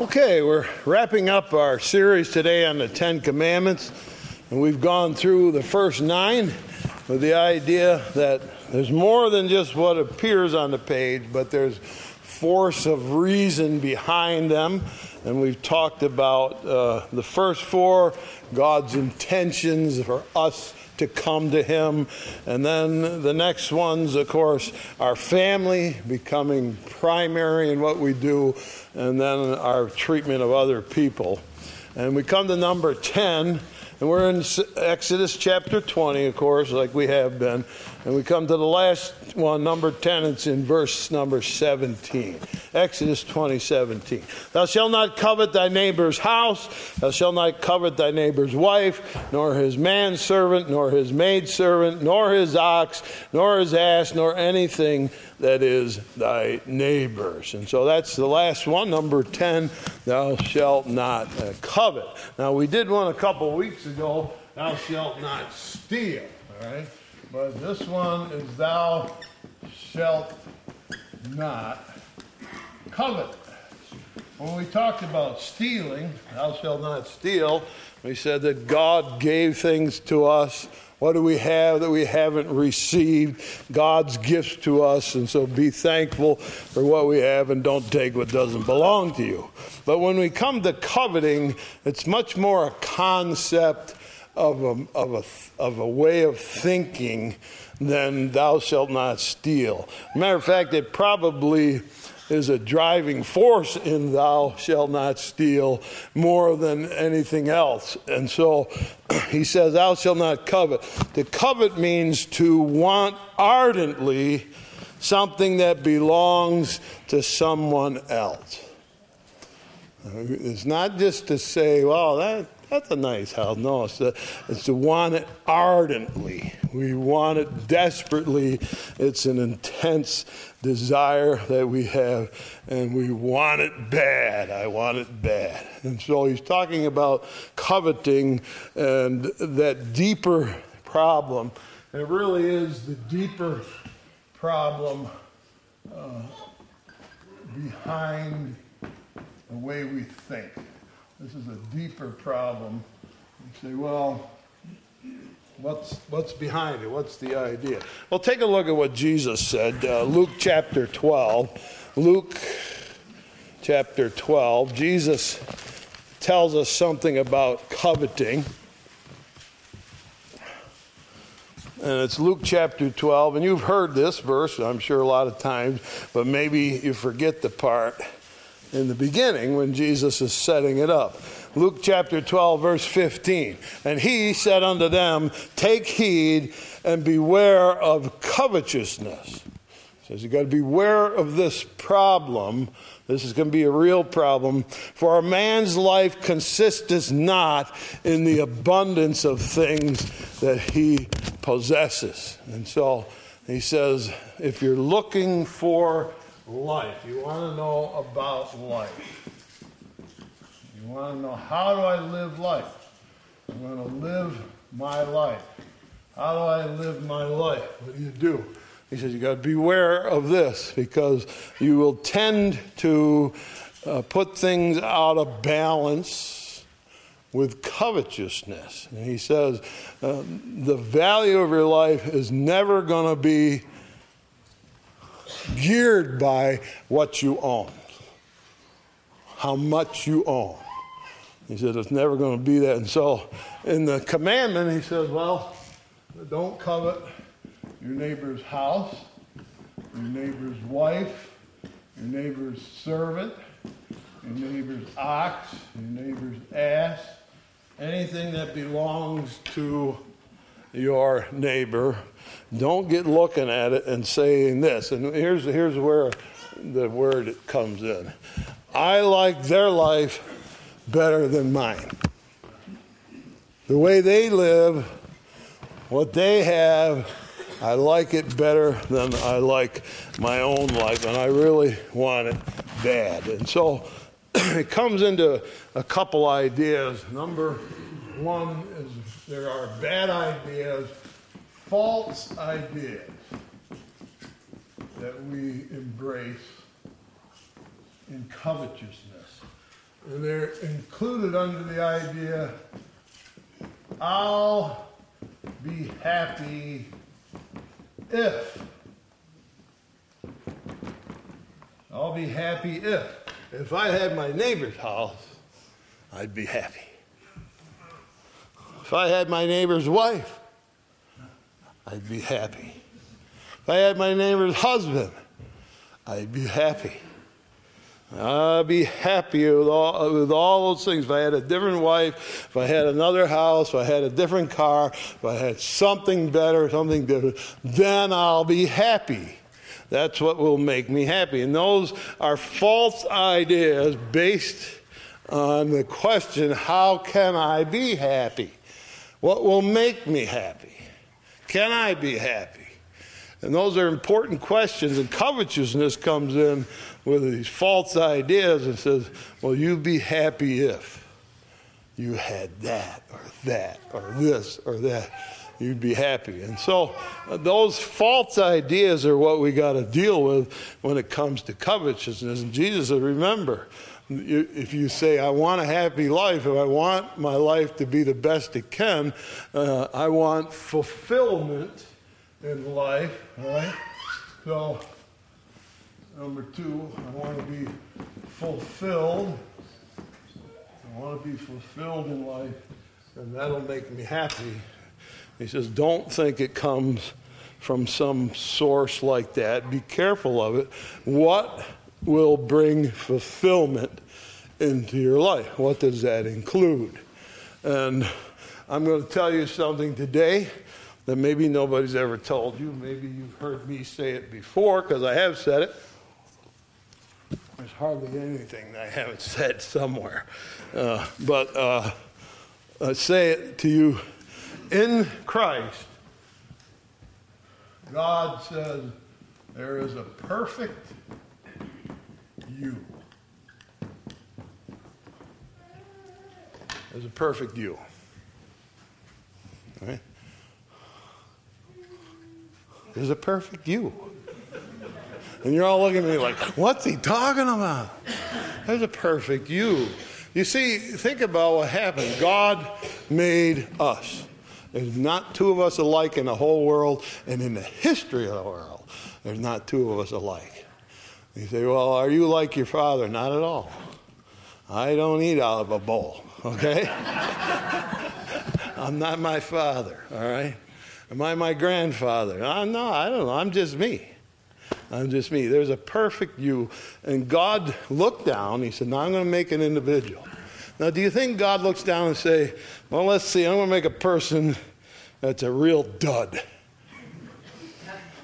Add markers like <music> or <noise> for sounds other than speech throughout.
Okay, we're wrapping up our series today on the Ten Commandments, and we've gone through the first nine with the idea that there's more than just what appears on the page, but there's force of reason behind them. And we've talked about uh, the first four God's intentions for us to come to Him. And then the next ones, of course, our family becoming primary in what we do, and then our treatment of other people. And we come to number 10, and we're in Exodus chapter 20, of course, like we have been. And we come to the last one, number 10, it's in verse number 17. Exodus 20, 17. Thou shalt not covet thy neighbor's house, thou shalt not covet thy neighbor's wife, nor his manservant, nor his maidservant, nor his ox, nor his ass, nor anything that is thy neighbor's. And so that's the last one, number 10, thou shalt not uh, covet. Now, we did one a couple weeks ago, thou shalt not steal, all right? But this one is thou shalt not covet. When we talked about stealing, thou shalt not steal, we said that God gave things to us. What do we have that we haven't received? God's gifts to us, and so be thankful for what we have and don't take what doesn't belong to you. But when we come to coveting, it's much more a concept of a, of a, of a way of thinking than thou shalt not steal. Matter of fact, it probably is a driving force in thou shalt not steal more than anything else. And so <clears throat> he says, Thou shalt not covet. To covet means to want ardently something that belongs to someone else. It's not just to say, well, that, that's a nice house. No, it's to, it's to want it ardently. We want it desperately. It's an intense desire that we have, and we want it bad. I want it bad. And so he's talking about coveting and that deeper problem. It really is the deeper problem uh, behind the way we think. This is a deeper problem. You say, well, what's, what's behind it? What's the idea? Well, take a look at what Jesus said. Uh, Luke chapter 12. Luke chapter 12. Jesus tells us something about coveting. And it's Luke chapter 12. And you've heard this verse, I'm sure, a lot of times, but maybe you forget the part in the beginning when Jesus is setting it up. Luke chapter 12, verse 15. And he said unto them, Take heed and beware of covetousness. He says You've got to beware of this problem. This is going to be a real problem. For a man's life consisteth not in the abundance of things that he possesses. And so he says, if you're looking for life. You want to know about life. You want to know how do I live life? I'm going to live my life. How do I live my life? What do you do? He says, You got to beware of this because you will tend to uh, put things out of balance with covetousness. And he says, uh, The value of your life is never going to be geared by what you own, how much you own. He said it's never going to be that. And so in the commandment, he says, well, don't covet your neighbor's house, your neighbor's wife, your neighbor's servant, your neighbor's ox, your neighbor's ass, anything that belongs to your neighbor. Don't get looking at it and saying this. And here's, here's where the word comes in I like their life better than mine. The way they live, what they have, I like it better than I like my own life, and I really want it bad. And so <clears throat> it comes into a couple ideas. Number one is there are bad ideas, false ideas that we embrace in covetousness. And they're included under the idea I'll be happy if. I'll be happy if. If I had my neighbor's house, I'd be happy. If I had my neighbor's wife, I'd be happy. If I had my neighbor's husband, I'd be happy. I'd be happy with all, with all those things. If I had a different wife, if I had another house, if I had a different car, if I had something better, something different, then I'll be happy. That's what will make me happy. And those are false ideas based on the question how can I be happy? What will make me happy? Can I be happy? And those are important questions, and covetousness comes in with these false ideas and says, Well, you'd be happy if you had that, or that, or this, or that. You'd be happy. And so, uh, those false ideas are what we got to deal with when it comes to covetousness. And Jesus said, Remember, if you say, I want a happy life, if I want my life to be the best it can, uh, I want fulfillment in life, right? So, number two, I want to be fulfilled. I want to be fulfilled in life, and that'll make me happy. He says, don't think it comes from some source like that. Be careful of it. What will bring fulfillment into your life? What does that include? And I'm going to tell you something today that maybe nobody's ever told you. Maybe you've heard me say it before because I have said it. There's hardly anything I haven't said somewhere. Uh, but uh, I say it to you in Christ. God says there is a perfect you. There's a perfect you. Right? There's a perfect you. And you're all looking at me like, what's he talking about? There's a perfect you. You see, think about what happened. God made us. There's not two of us alike in the whole world, and in the history of the world, there's not two of us alike. You say, well, are you like your father? Not at all. I don't eat out of a bowl, okay? <laughs> I'm not my father, all right? Am I my grandfather? Uh, no, I don't know. I'm just me. I'm just me. There's a perfect you. And God looked down. He said, Now I'm going to make an individual. Now, do you think God looks down and say, Well, let's see, I'm going to make a person that's a real dud.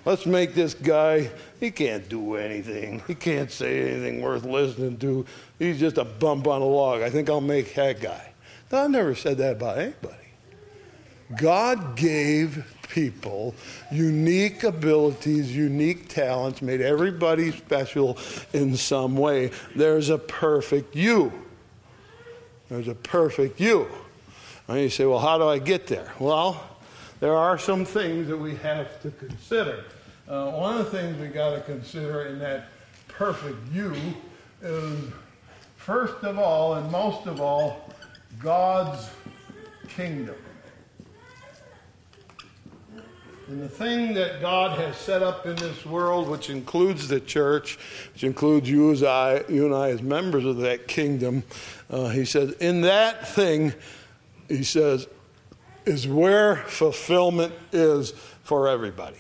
Let's make this guy, he can't do anything. He can't say anything worth listening to. He's just a bump on a log. I think I'll make that guy. No, I've never said that about anybody. God gave people unique abilities, unique talents, made everybody special in some way. There's a perfect you. There's a perfect you. And you say, well, how do I get there? Well, there are some things that we have to consider. Uh, one of the things we got to consider in that perfect you is, first of all, and most of all, God's kingdom. And the thing that God has set up in this world, which includes the church, which includes you, as I, you and I as members of that kingdom, uh, he says, in that thing, he says, is where fulfillment is for everybody.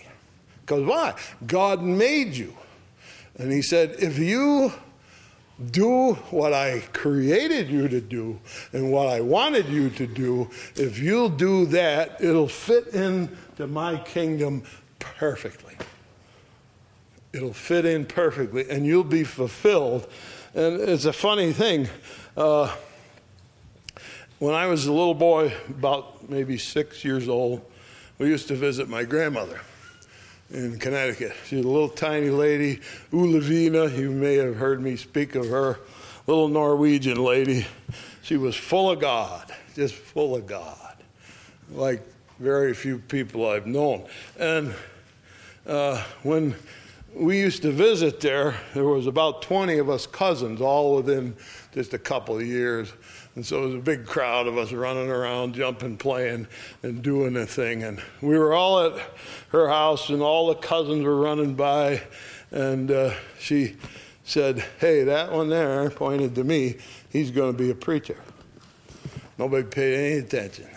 Because why? God made you. And he said, if you do what I created you to do and what I wanted you to do, if you'll do that, it'll fit into my kingdom perfectly. It'll fit in perfectly and you'll be fulfilled. And it's a funny thing. Uh, when I was a little boy, about maybe six years old, we used to visit my grandmother in Connecticut. She's a little tiny lady, Ulavina. You may have heard me speak of her, little Norwegian lady. She was full of God, just full of God, like very few people I've known. And uh, when we used to visit there, there was about 20 of us cousins, all within just a couple of years. And so it was a big crowd of us running around, jumping, playing, and doing the thing. And we were all at her house, and all the cousins were running by. And uh, she said, Hey, that one there pointed to me. He's going to be a preacher. Nobody paid any attention.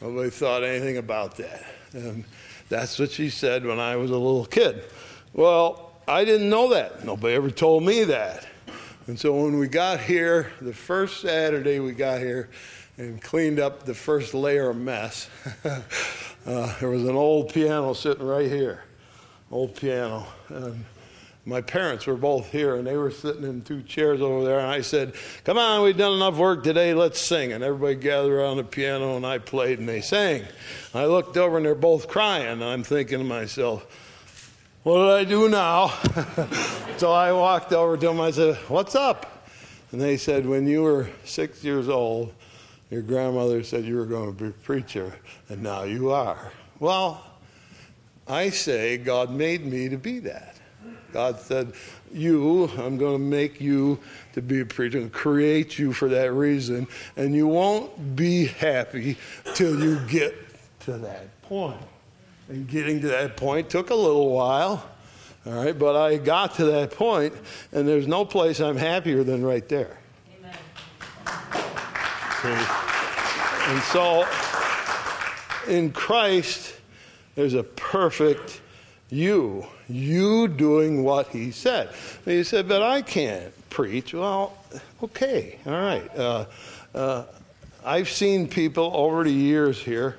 Nobody thought anything about that. And that's what she said when I was a little kid. Well, I didn't know that. Nobody ever told me that. And so when we got here, the first Saturday we got here and cleaned up the first layer of mess, <laughs> uh, there was an old piano sitting right here. Old piano. And my parents were both here and they were sitting in two chairs over there and i said come on we've done enough work today let's sing and everybody gathered around the piano and i played and they sang i looked over and they're both crying i'm thinking to myself what did i do now <laughs> so i walked over to him. i said what's up and they said when you were six years old your grandmother said you were going to be a preacher and now you are well i say god made me to be that God said, You, I'm going to make you to be a preacher and create you for that reason. And you won't be happy till you get to that point. And getting to that point took a little while. All right, but I got to that point, and there's no place I'm happier than right there. Amen. And so, in Christ, there's a perfect you you doing what he said. And he said, But I can't preach. Well, okay, all right. Uh, uh, I've seen people over the years here,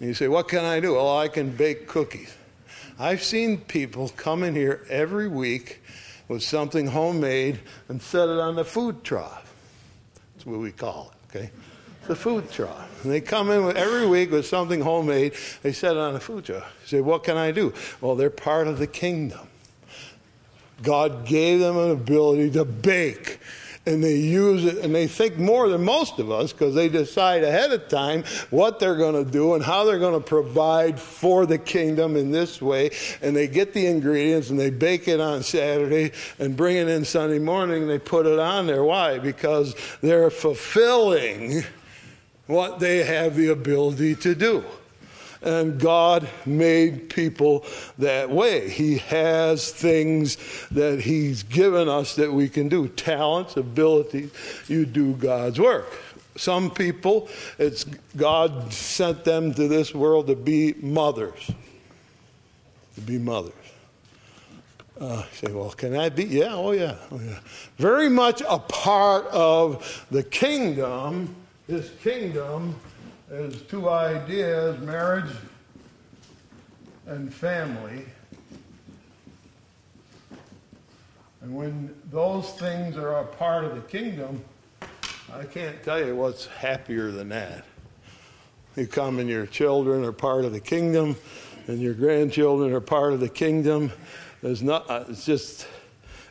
and you say, What can I do? Well, I can bake cookies. I've seen people come in here every week with something homemade and set it on the food trough. That's what we call it, okay? the food trough. And they come in with, every week with something homemade. They set it on the food trough. You say, what can I do? Well, they're part of the kingdom. God gave them an ability to bake. And they use it, and they think more than most of us because they decide ahead of time what they're going to do and how they're going to provide for the kingdom in this way. And they get the ingredients and they bake it on Saturday and bring it in Sunday morning. They put it on there. Why? Because they're fulfilling what they have the ability to do. And God made people that way. He has things that He's given us that we can do talents, abilities. You do God's work. Some people, it's God sent them to this world to be mothers. To be mothers. Uh, say, well, can I be? Yeah, oh yeah, oh yeah. Very much a part of the kingdom his kingdom is two ideas marriage and family. And when those things are a part of the kingdom, I can't tell you what's happier than that. You come and your children are part of the kingdom, and your grandchildren are part of the kingdom. There's not, uh, it's just,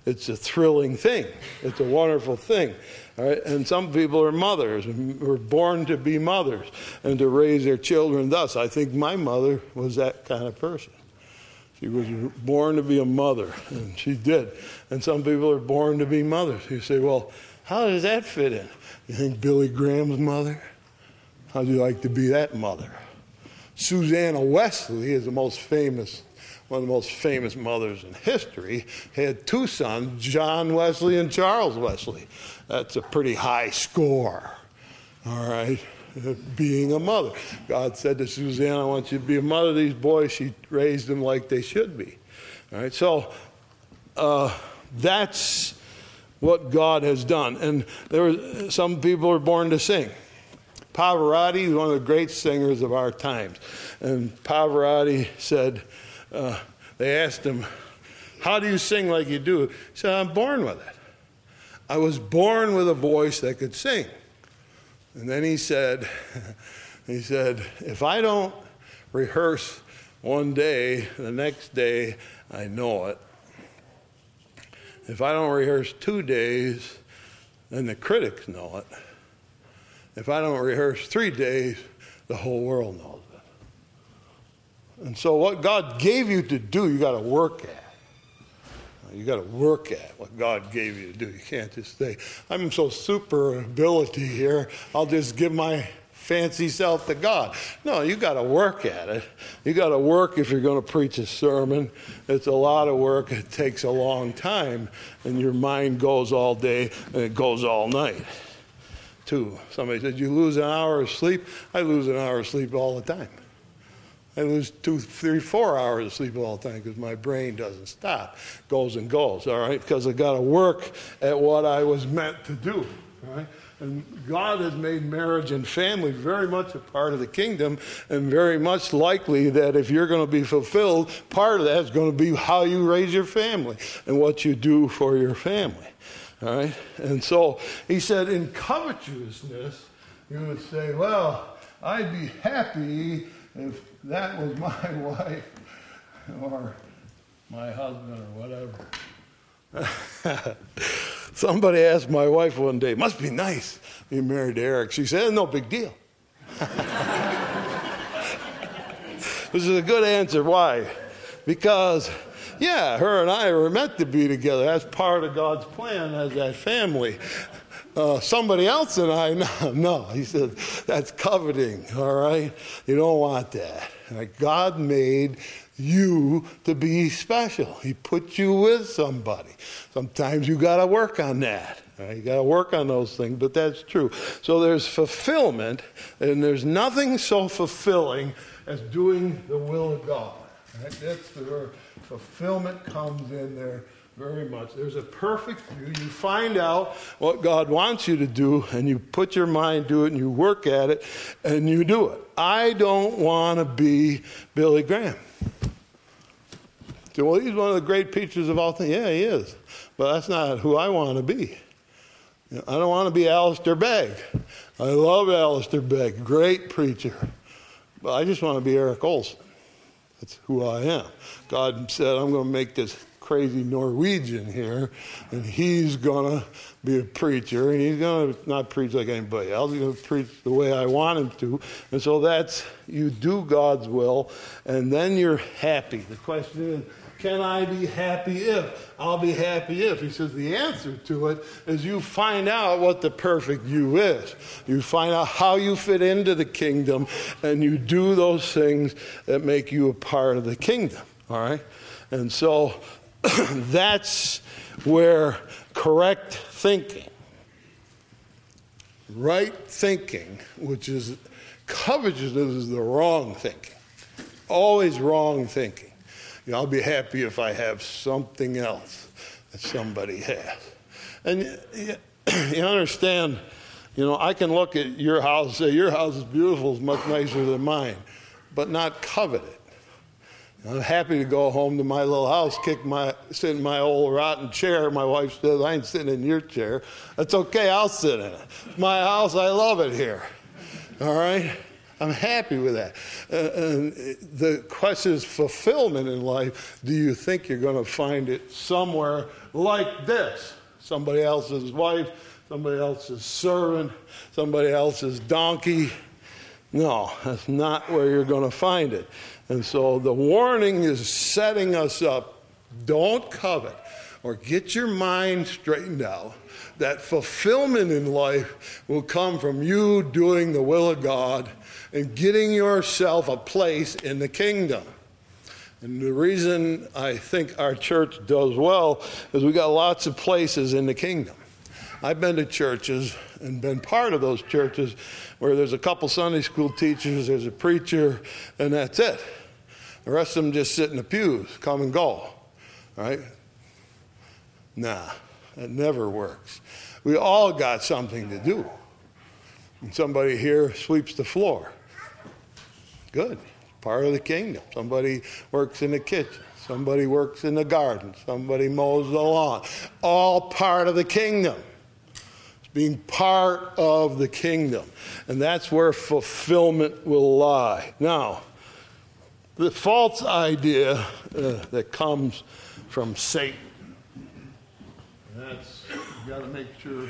it's a thrilling thing. It's a wonderful thing. Right? And some people are mothers, and were born to be mothers and to raise their children thus. I think my mother was that kind of person. She was born to be a mother, and she did. And some people are born to be mothers. You say, well, how does that fit in? You think Billy Graham's mother? How'd you like to be that mother? Susanna Wesley is the most famous one of the most famous mothers in history, had two sons, John Wesley and Charles Wesley. That's a pretty high score, all right, being a mother. God said to Suzanne, I want you to be a mother. These boys, she raised them like they should be. All right, so uh, that's what God has done. And there were some people are born to sing. Pavarotti is one of the great singers of our times. And Pavarotti said, uh, they asked him, How do you sing like you do? He said, I'm born with it. I was born with a voice that could sing. And then he said, <laughs> he said, if I don't rehearse one day, the next day I know it. If I don't rehearse two days, then the critics know it. If I don't rehearse three days, the whole world knows it. And so, what God gave you to do, you got to work at. You got to work at what God gave you to do. You can't just say, I'm so super ability here, I'll just give my fancy self to God. No, you got to work at it. You got to work if you're going to preach a sermon. It's a lot of work. It takes a long time, and your mind goes all day and it goes all night. Too. Somebody said, You lose an hour of sleep? I lose an hour of sleep all the time. I lose two, three, four hours of sleep all the time because my brain doesn't stop, goes and goes, all right? Because I got to work at what I was meant to do, all right? And God has made marriage and family very much a part of the kingdom, and very much likely that if you're going to be fulfilled, part of that is going to be how you raise your family and what you do for your family. All right? And so he said, in covetousness, you would say, well, I'd be happy if that was my <laughs> wife or my husband or whatever. <laughs> Somebody asked my wife one day, must be nice being married to Eric. She said, no big deal. <laughs> this is a good answer. Why? Because, yeah, her and I were meant to be together. That's part of God's plan as that family. Uh, somebody else and I, <laughs> no, no. He said, that's coveting, all right? You don't want that. God made you to be special. He put you with somebody. Sometimes you got to work on that. Right? You got to work on those things, but that's true. So there's fulfillment, and there's nothing so fulfilling as doing the will of God. Right? That's where fulfillment comes in there very much. There's a perfect view. You find out what God wants you to do, and you put your mind to it, and you work at it, and you do it. I don't want to be Billy Graham. So, well, he's one of the great preachers of all things. Yeah, he is. But that's not who I want to be. I don't want to be Alistair Begg. I love Alistair Begg, great preacher. But I just want to be Eric Olson. That's who I am. God said, I'm going to make this crazy Norwegian here, and he's going to be a preacher, and he's going to not preach like anybody else. He's going to preach the way I want him to. And so that's, you do God's will, and then you're happy. The question is, can I be happy if? I'll be happy if. He says the answer to it is you find out what the perfect you is. You find out how you fit into the kingdom, and you do those things that make you a part of the kingdom. All right? And so <coughs> that's where correct thinking, right thinking, which is covetousness, is the wrong thinking. Always wrong thinking. You know, I'll be happy if I have something else that somebody has. And <coughs> you, understand, you know, I can look at your house, say, your house is beautiful, it's much nicer than mine, but not covet it. I'm happy to go home to my little house, kick my, sit in my old rotten chair. My wife says, I ain't sitting in your chair. That's okay, I'll sit in it. My house, I love it here. All right? I'm happy with that. Uh, and the question is fulfillment in life. Do you think you're going to find it somewhere like this? Somebody else's wife, somebody else's servant, somebody else's donkey. No, that's not where you're going to find it. And so the warning is setting us up don't covet or get your mind straightened out. That fulfillment in life will come from you doing the will of God and getting yourself a place in the kingdom. And the reason I think our church does well is we got lots of places in the kingdom. I've been to churches and been part of those churches where there's a couple Sunday school teachers, there's a preacher, and that's it. The rest of them just sit in the pews, come and go. Right? Nah, that never works. We all got something to do. And somebody here sweeps the floor. Good. Part of the kingdom. Somebody works in the kitchen. Somebody works in the garden. Somebody mows the lawn. All part of the kingdom. It's being part of the kingdom. And that's where fulfillment will lie. Now, the false idea uh, that comes from Satan. that's, we got to make sure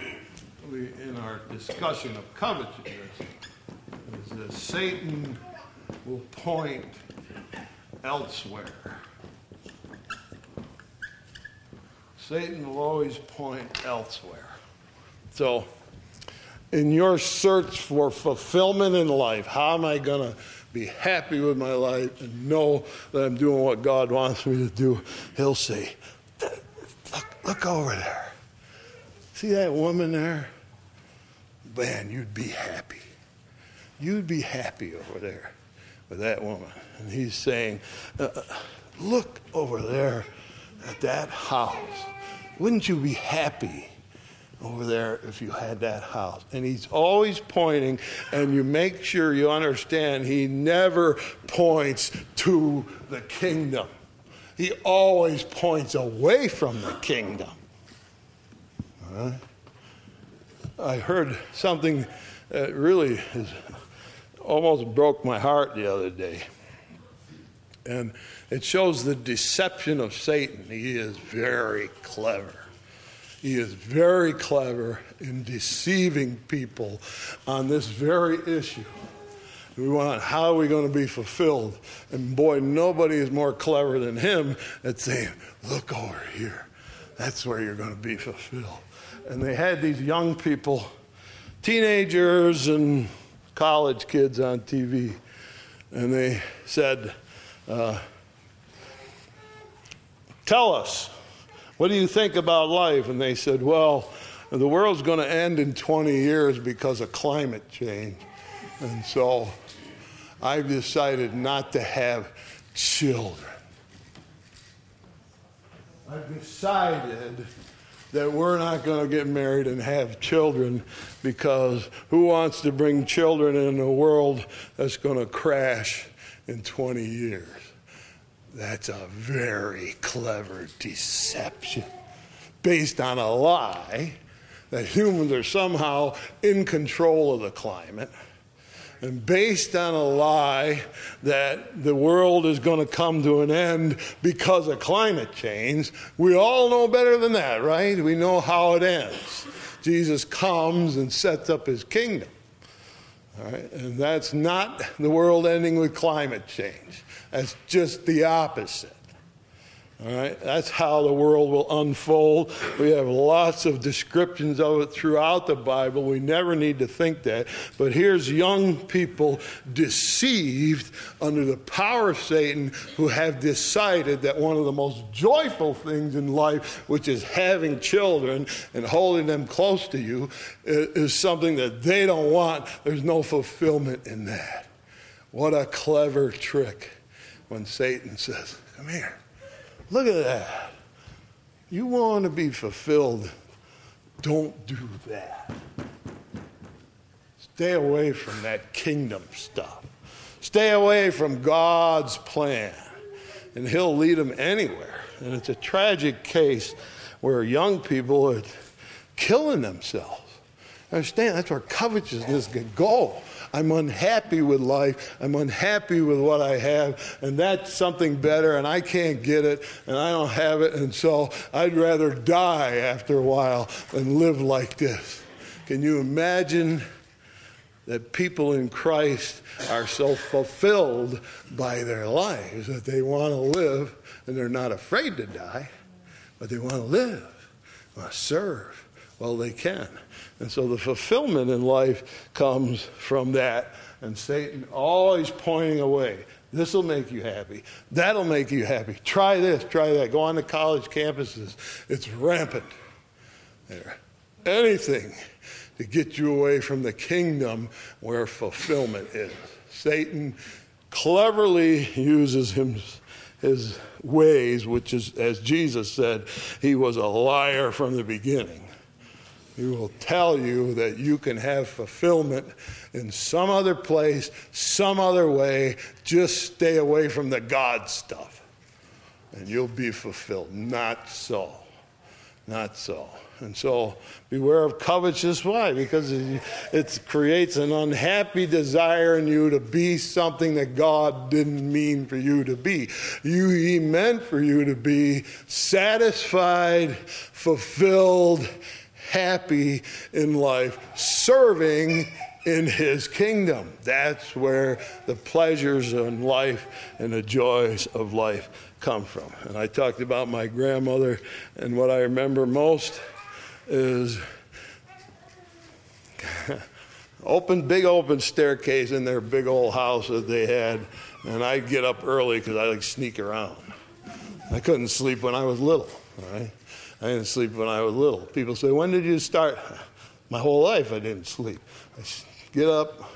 we, in our discussion of covetousness, is that Satan will point elsewhere. Satan will always point elsewhere. So, in your search for fulfillment in life, how am I going to be happy with my life and know that I'm doing what God wants me to do? He'll say, Look, look over there. See that woman there? Man, you'd be happy. You'd be happy over there with that woman. And he's saying, uh, uh Look over there at that house. Wouldn't you be happy over there if you had that house? And he's always pointing, and you make sure you understand he never points to the kingdom. He always points away from the kingdom. I heard something that really almost broke my heart the other day. And it shows the deception of Satan. He is very clever. He is very clever in deceiving people on this very issue. We want, how are we going to be fulfilled? And boy, nobody is more clever than him at saying, look over here. That's where you're going to be fulfilled. And they had these young people, teenagers and college kids on TV, and they said, uh, Tell us, what do you think about life? And they said, Well, the world's going to end in 20 years because of climate change. And so I've decided not to have children. I've decided that we're not going to get married and have children because who wants to bring children in a world that's going to crash in 20 years? That's a very clever deception based on a lie that humans are somehow in control of the climate and based on a lie that the world is going to come to an end because of climate change. We all know better than that, right? We know how it ends. Jesus comes and sets up his kingdom. And that's not the world ending with climate change. That's just the opposite. All right, that's how the world will unfold. We have lots of descriptions of it throughout the Bible. We never need to think that. But here's young people deceived under the power of Satan who have decided that one of the most joyful things in life, which is having children and holding them close to you, is something that they don't want. There's no fulfillment in that. What a clever trick when Satan says, Come here. Look at that. You want to be fulfilled, don't do that. Stay away from that kingdom stuff. Stay away from God's plan, and He'll lead them anywhere. And it's a tragic case where young people are killing themselves. Understand? That's where covetousness can go. I'm unhappy with life. I'm unhappy with what I have, and that's something better, and I can't get it, and I don't have it, and so I'd rather die after a while than live like this. Can you imagine that people in Christ are so fulfilled by their lives that they want to live and they're not afraid to die, but they want to live, want to serve well they can. And so the fulfillment in life comes from that. And Satan always pointing away. This will make you happy. That'll make you happy. Try this, try that. Go on to college campuses. It's rampant there. Anything to get you away from the kingdom where fulfillment is. Satan cleverly uses him, his ways, which is, as Jesus said, he was a liar from the beginning. He will tell you that you can have fulfillment in some other place, some other way. Just stay away from the God stuff, and you'll be fulfilled. Not so. Not so. And so beware of covetousness. Why? Because it creates an unhappy desire in you to be something that God didn't mean for you to be. You, He meant for you to be satisfied, fulfilled, happy in life, serving in his kingdom. That's where the pleasures in life and the joys of life come from. And I talked about my grandmother, and what I remember most is <laughs> open, big open staircase in their big old house that they had, and I'd get up early because I like sneak around. I couldn't sleep when I was little. All right, I didn't sleep when I was little. People say, "When did you start?" <laughs> My whole life I didn't sleep. I get up,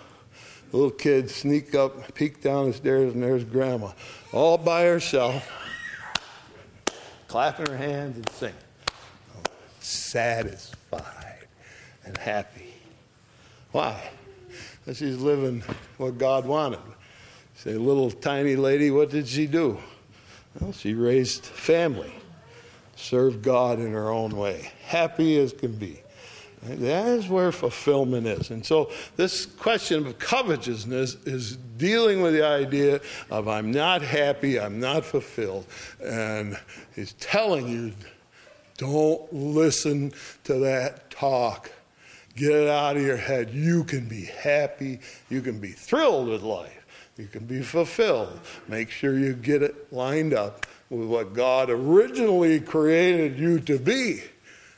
little kid, sneak up, peek down the stairs, and there's Grandma, all by herself, clapping her hands and singing, satisfied and happy. Why? Because she's living what God wanted. Say, little tiny lady, what did she do? Well, she raised family, served God in her own way, happy as can be. That is where fulfillment is. And so, this question of covetousness is dealing with the idea of I'm not happy, I'm not fulfilled. And he's telling you, don't listen to that talk. Get it out of your head. You can be happy, you can be thrilled with life. You can be fulfilled. Make sure you get it lined up with what God originally created you to be.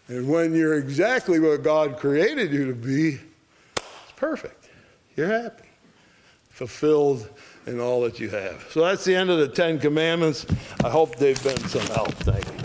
And when you're exactly what God created you to be, it's perfect. You're happy, fulfilled in all that you have. So that's the end of the Ten Commandments. I hope they've been some help. Thank you.